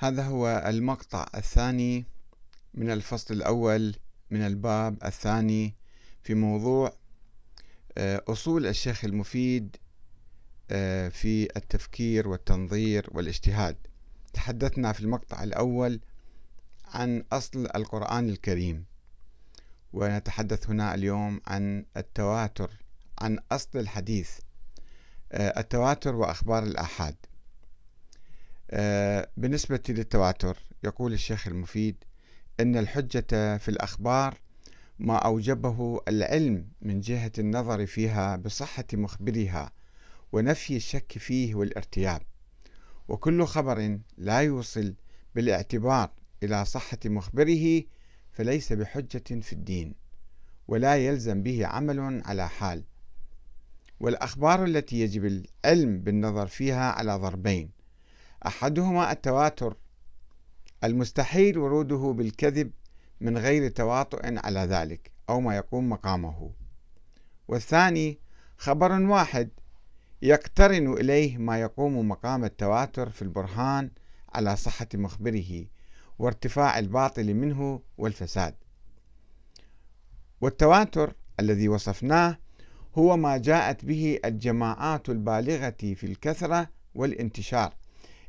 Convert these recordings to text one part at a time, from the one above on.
هذا هو المقطع الثاني من الفصل الأول من الباب الثاني في موضوع آه، أصول الشيخ المفيد آه، في التفكير والتنظير والاجتهاد. تحدثنا في المقطع الأول عن أصل القرآن الكريم ونتحدث هنا اليوم عن التواتر عن أصل الحديث. آه، التواتر وأخبار الآحاد. بالنسبة للتواتر يقول الشيخ المفيد أن الحجة في الأخبار ما أوجبه العلم من جهة النظر فيها بصحة مخبرها ونفي الشك فيه والارتياب. وكل خبر لا يوصل بالاعتبار إلى صحة مخبره فليس بحجة في الدين ولا يلزم به عمل على حال. والأخبار التي يجب العلم بالنظر فيها على ضربين أحدهما التواتر. المستحيل وروده بالكذب من غير تواطؤ على ذلك أو ما يقوم مقامه. والثاني خبر واحد يقترن إليه ما يقوم مقام التواتر في البرهان على صحة مخبره وارتفاع الباطل منه والفساد. والتواتر الذي وصفناه هو ما جاءت به الجماعات البالغة في الكثرة والانتشار.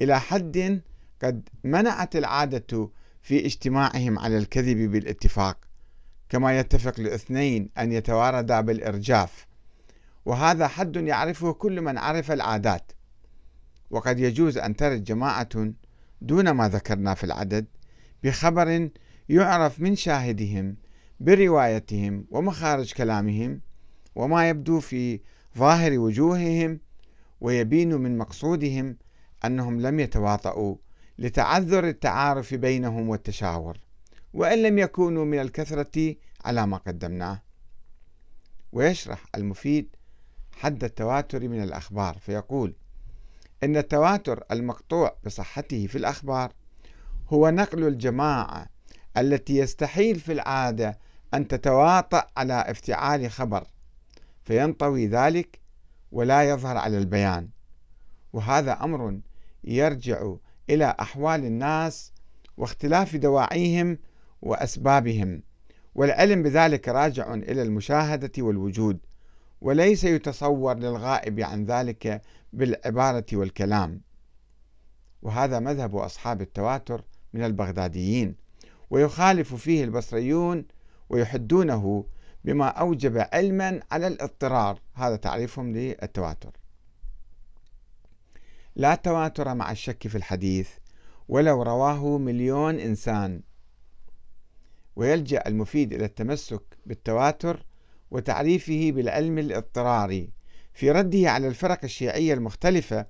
إلى حد قد منعت العادة في اجتماعهم على الكذب بالاتفاق كما يتفق الاثنين أن يتواردا بالإرجاف. وهذا حد يعرفه كل من عرف العادات. وقد يجوز أن ترد جماعة دون ما ذكرنا في العدد بخبر يعرف من شاهدهم بروايتهم ومخارج كلامهم وما يبدو في ظاهر وجوههم ويبين من مقصودهم أنهم لم يتواطؤوا لتعذر التعارف بينهم والتشاور وإن لم يكونوا من الكثرة على ما قدمناه. ويشرح المفيد حد التواتر من الأخبار فيقول إن التواتر المقطوع بصحته في الأخبار هو نقل الجماعة التي يستحيل في العادة أن تتواطأ على افتعال خبر فينطوي ذلك ولا يظهر على البيان. وهذا أمر يرجع إلى أحوال الناس واختلاف دواعيهم وأسبابهم والعلم بذلك راجع إلى المشاهدة والوجود وليس يتصور للغائب عن ذلك بالعبارة والكلام. وهذا مذهب أصحاب التواتر من البغداديين ويخالف فيه البصريون ويحدونه بما أوجب علما على الاضطرار. هذا تعريفهم للتواتر. لا تواتر مع الشك في الحديث ولو رواه مليون إنسان. ويلجأ المفيد إلى التمسك بالتواتر وتعريفه بالعلم الاضطراري في رده على الفرق الشيعية المختلفة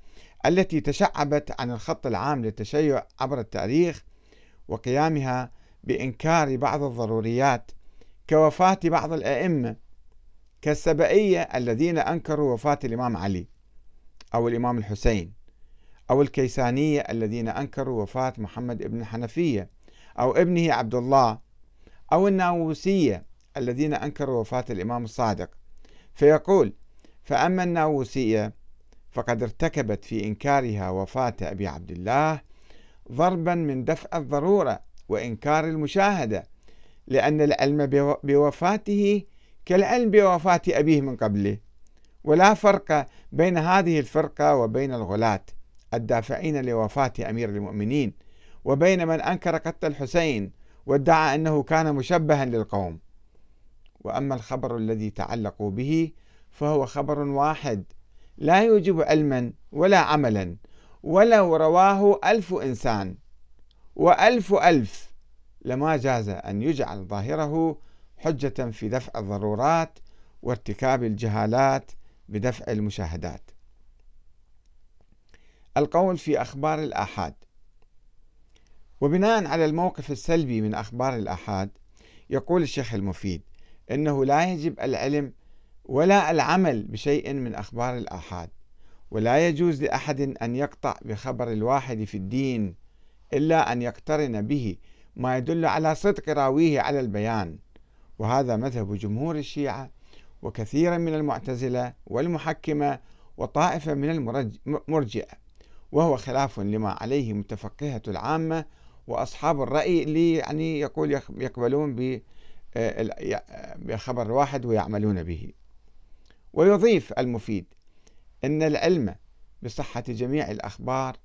التي تشعبت عن الخط العام للتشيع عبر التاريخ وقيامها بإنكار بعض الضروريات كوفاة بعض الأئمة كالسبئية الذين أنكروا وفاة الإمام علي أو الإمام الحسين. أو الكيسانية الذين أنكروا وفاة محمد بن الحنفية أو ابنه عبد الله أو الناووسية الذين أنكروا وفاة الإمام الصادق. فيقول فأما الناووسية فقد ارتكبت في إنكارها وفاة أبي عبد الله ضربا من دفع الضرورة وإنكار المشاهدة لأن العلم بوفاته كالعلم بوفاة أبيه من قبله. ولا فرق بين هذه الفرقة وبين الغلاة. الدافعين لوفاة أمير المؤمنين وبين من أنكر قتل الحسين وادعى أنه كان مشبها للقوم. وأما الخبر الذي تعلقوا به فهو خبر واحد لا يوجب علما ولا عملا ولو رواه ألف إنسان. وألف ألف لما جاز أن يجعل ظاهره حجة في دفع الضرورات وارتكاب الجهالات بدفع المشاهدات. القول في أخبار الآحاد. وبناء على الموقف السلبي من أخبار الآحاد يقول الشيخ المفيد أنه لا يجب العلم ولا العمل بشيء من أخبار الآحاد ولا يجوز لأحد أن يقطع بخبر الواحد في الدين إلا أن يقترن به ما يدل على صدق راويه على البيان. وهذا مذهب جمهور الشيعة وكثيرا من المعتزلة والمحكمة وطائفة من المرجئة وهو خلاف لما عليه متفقهة العامة وأصحاب الرأي اللي يعني يقول يقبلون بخبر واحد ويعملون به. ويضيف المفيد أن العلم بصحة جميع الأخبار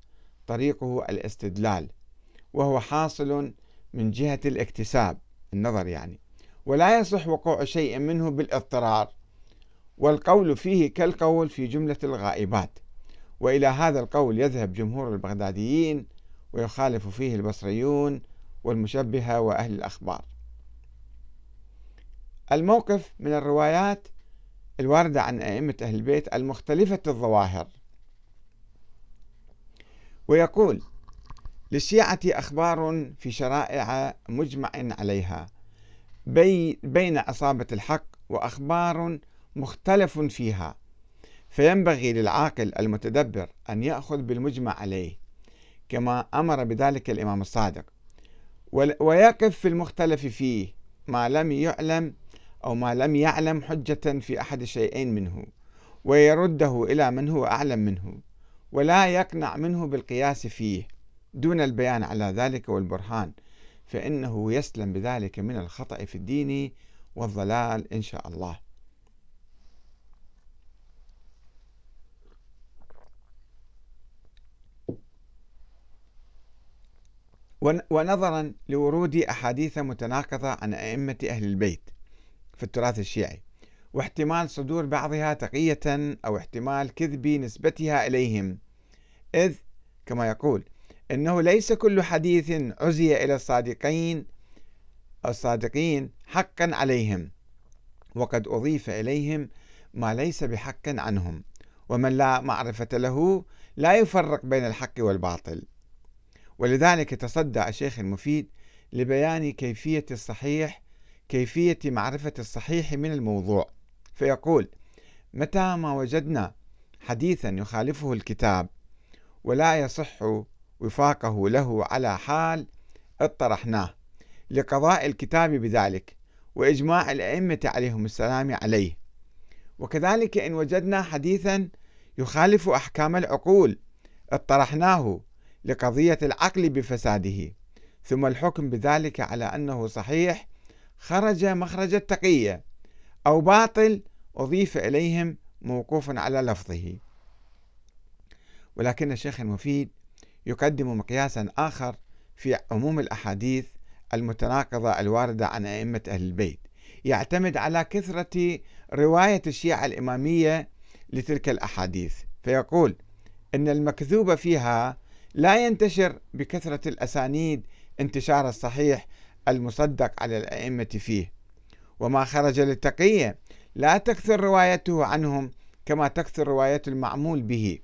طريقه الاستدلال وهو حاصل من جهة الاكتساب النظر يعني. ولا يصح وقوع شيء منه بالاضطرار والقول فيه كالقول في جملة الغائبات. وإلى هذا القول يذهب جمهور البغداديين ويخالف فيه البصريون والمشبهة وأهل الأخبار. الموقف من الروايات الواردة عن أئمة أهل البيت المختلفة الظواهر. ويقول للشيعة أخبار في شرائع مجمع عليها بين عصابة الحق وأخبار مختلف فيها. فينبغي للعاقل المتدبر أن يأخذ بالمجمع عليه كما أمر بذلك الإمام الصادق. ويقف في المختلف فيه ما لم يعلم أو ما لم يعلم حجة في أحد الشيئين منه ويرده إلى من هو أعلم منه ولا يقنع منه بالقياس فيه. دون البيان على ذلك والبرهان فإنه يسلم بذلك من الخطأ في الدين والضلال إن شاء الله. ونظرا لورود أحاديث متناقضة عن أئمة أهل البيت في التراث الشيعي واحتمال صدور بعضها تقية أو احتمال كذب نسبتها إليهم. إذ كما يقول إنه ليس كل حديث عزي إلى الصادقين الصادقين حقا عليهم وقد أضيف إليهم ما ليس بحق عنهم ومن لا معرفة له لا يفرق بين الحق والباطل. ولذلك تصدى الشيخ المفيد لبيان كيفية الصحيح كيفية معرفة الصحيح من الموضوع. فيقول متى ما وجدنا حديثا يخالفه الكتاب ولا يصح وفاقه له على حال اطرحناه لقضاء الكتاب بذلك وإجماع الأئمة عليهم السلام عليه. وكذلك إن وجدنا حديثا يخالف أحكام العقول اطرحناه لقضية العقل بفساده. ثم الحكم بذلك على أنه صحيح خرج مخرج التقية أو باطل أضيف إليهم موقوف على لفظه. ولكن الشيخ المفيد يقدم مقياسا آخر في عموم الأحاديث المتناقضة الواردة عن أئمة أهل البيت. يعتمد على كثرة رواية الشيعة الإمامية لتلك الأحاديث. فيقول إن المكذوب فيها لا ينتشر بكثرة الأسانيد انتشار الصحيح المصدق على الأئمة فيه. وما خرج للتقية لا تكثر روايته عنهم كما تكثر رواية المعمول به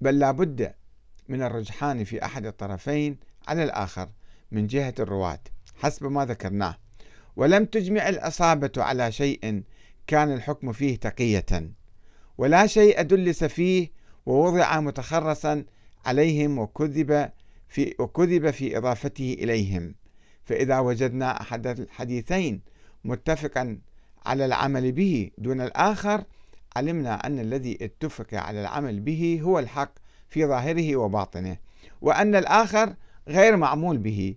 بل لا بد من الرجحان في أحد الطرفين على الآخر من جهة الرواة حسب ما ذكرناه. ولم تجمع الأصابة على شيء كان الحكم فيه تقية ولا شيء دلس فيه ووضع متخرصا عليهم وكذب في وكذب في إضافته إليهم. فإذا وجدنا أحد الحديثين متفقا على العمل به دون الآخر علمنا أن الذي اتفق على العمل به هو الحق في ظاهره وباطنه وأن الآخر غير معمول به.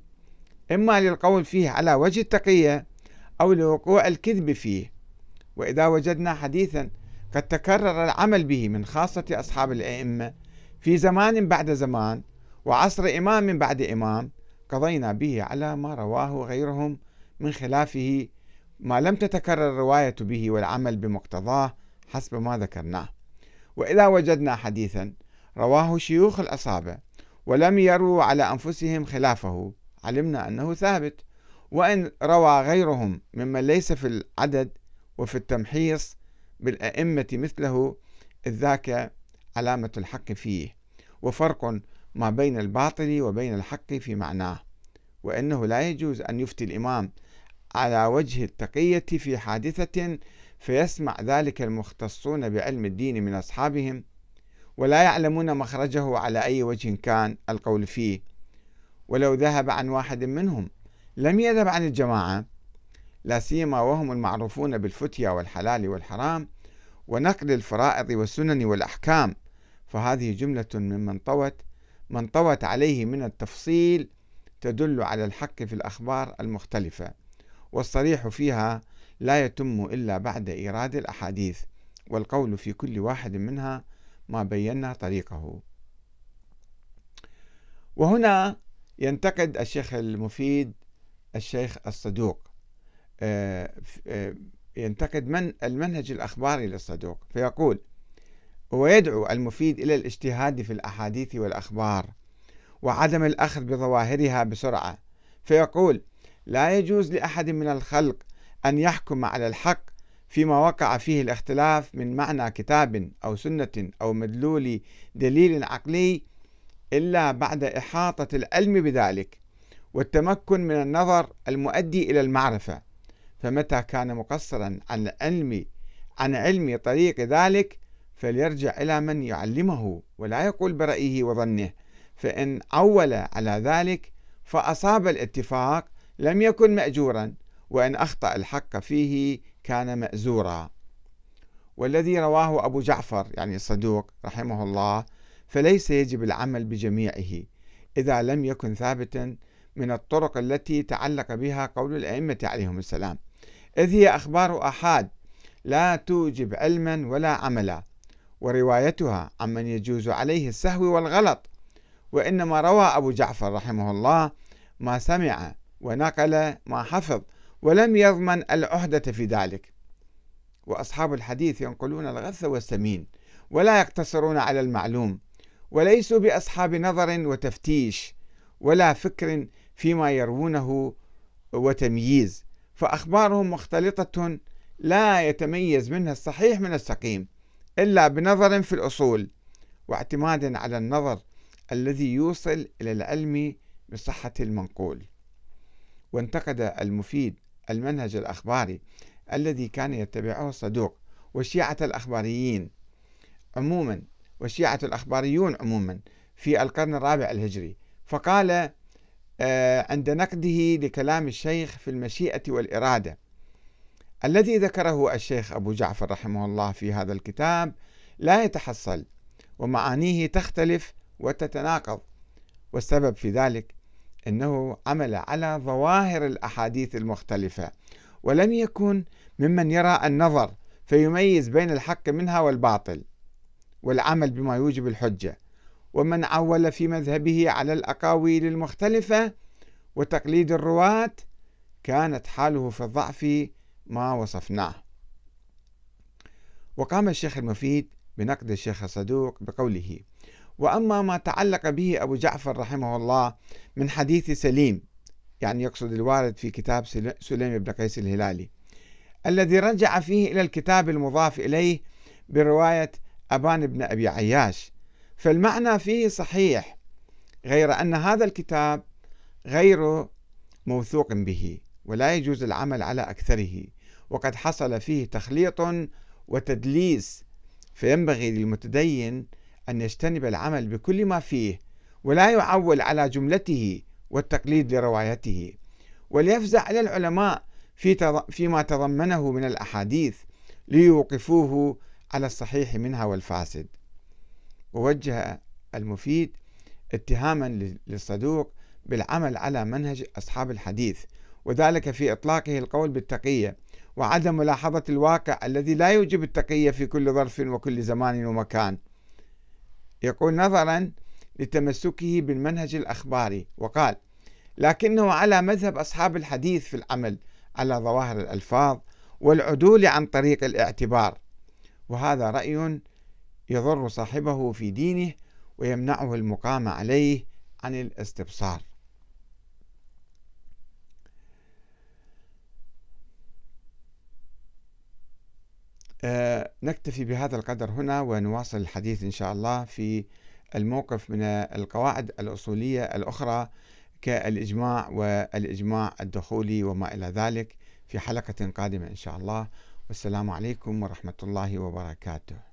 إما للقول فيه على وجه التقية أو لوقوع الكذب فيه. وإذا وجدنا حديثا قد تكرر العمل به من خاصة أصحاب الأئمة في زمان بعد زمان وعصر إمام بعد إمام قضينا به على ما رواه غيرهم من خلافه ما لم تتكرر الرواية به والعمل بمقتضاه حسب ما ذكرناه. وإذا وجدنا حديثا رواه شيوخ الأصابة ولم يروا على أنفسهم خلافه علمنا أنه ثابت. وإن روى غيرهم ممن ليس في العدد وفي التمحيص بالأئمة مثله ذاك علامة الحق فيه وفرق ما بين الباطل وبين الحق في معناه وأنه لا يجوز أن يفتي الإمام على وجه التقية في حادثة فيسمع ذلك المختصون بعلم الدين من أصحابهم ولا يعلمون مخرجه على أي وجه كان القول فيه. ولو ذهب عن واحد منهم لم يذهب عن الجماعة لا سيما وهم المعروفون بالفتيا والحلال والحرام ونقل الفرائض والسنن والأحكام. فهذه جملة ممن طوت ما انطوت عليه من التفصيل تدل على الحق في الأخبار المختلفة. والصريح فيها لا يتم إلا بعد إيراد الأحاديث والقول في كل واحد منها ما بينا طريقه. وهنا ينتقد الشيخ المفيد الشيخ الصدوق. آه، آه، ينتقد من المنهج الأخباري للصدوق فيقول ويدعو المفيد إلى الاجتهاد في الأحاديث والأخبار وعدم الأخذ بظواهرها بسرعة. فيقول لا يجوز لأحد من الخلق أن يحكم على الحق فيما وقع فيه الاختلاف من معنى كتاب أو سنة أو مدلول دليل عقلي إلا بعد إحاطة العلم بذلك والتمكن من النظر المؤدي إلى المعرفة. فمتى كان مقصرا عن علم عن علم طريق ذلك فليرجع إلى من يعلمه ولا يقول برأيه وظنه فإن عول على ذلك فأصاب الاتفاق لم يكن مأجورا وإن أخطأ الحق فيه كان مأزورا. والذي رواه أبو جعفر يعني الصدوق رحمه الله فليس يجب العمل بجميعه إذا لم يكن ثابتا من الطرق التي تعلق بها قول الأئمة عليهم السلام. إذ هي أخبار أحاد لا توجب علما ولا عملا. وروايتها عمن يجوز عليه السهو والغلط وإنما روى أبو جعفر رحمه الله ما سمع ونقل ما حفظ ولم يضمن العهدة في ذلك. وأصحاب الحديث ينقلون الغث والسمين ولا يقتصرون على المعلوم وليسوا بأصحاب نظر وتفتيش ولا فكر فيما يروونه وتمييز فأخبارهم مختلطة لا يتميز منها الصحيح من السقيم. إلا بنظر في الأصول واعتماد على النظر الذي يوصل إلى العلم بصحة المنقول. وانتقد المفيد المنهج الأخباري الذي كان يتبعه الصدوق والشيعة الأخباريين عموما والشيعة الأخباريون عموما في القرن الرابع الهجري. فقال آه، عند نقده لكلام الشيخ في المشيئة والإرادة الذي ذكره الشيخ أبو جعفر رحمه الله في هذا الكتاب لا يتحصل ومعانيه تختلف وتتناقض والسبب في ذلك إنه عمل على ظواهر الأحاديث المختلفة ولم يكن ممن يرى النظر فيميز بين الحق منها والباطل والعمل بما يوجب الحجة ومن عول في مذهبه على الأقاويل المختلفة وتقليد الرواة كانت حاله في الضعف ما وصفناه. وقام الشيخ المفيد بنقد الشيخ الصدوق بقوله وأما ما تعلق به أبو جعفر رحمه الله من حديث سليم يعني يقصد الوارد في كتاب سليم بن قيس الهلالي الذي رجع فيه إلى الكتاب المضاف إليه برواية أبان بن أبي عياش فالمعنى فيه صحيح غير أن هذا الكتاب غير موثوق به ولا يجوز العمل على أكثره. وقد حصل فيه تخليط وتدليس فينبغي للمتدين أن يجتنب العمل بكل ما فيه ولا يعول على جملته والتقليد لروايته وليفزع إلى العلماء في فيما تضمنه من الأحاديث ليوقفوه على الصحيح منها والفاسد. ووجه المفيد اتهاما للصدوق بالعمل على منهج أصحاب الحديث وذلك في إطلاقه القول بالتقية وعدم ملاحظة الواقع الذي لا يوجب التقية في كل ظرف وكل زمان ومكان. يقول نظرا لتمسكه بالمنهج الأخباري وقال لكنه على مذهب أصحاب الحديث في العمل على ظواهر الألفاظ والعدول عن طريق الاعتبار وهذا رأي يضر صاحبه في دينه ويمنعه المقام عليه عن الاستبصار. نكتفي بهذا القدر هنا ونواصل الحديث إن شاء الله في الموقف من القواعد الأصولية الأخرى كالإجماع والإجماع الدخولي وما إلى ذلك في حلقة قادمة إن شاء الله. والسلام عليكم ورحمة الله وبركاته.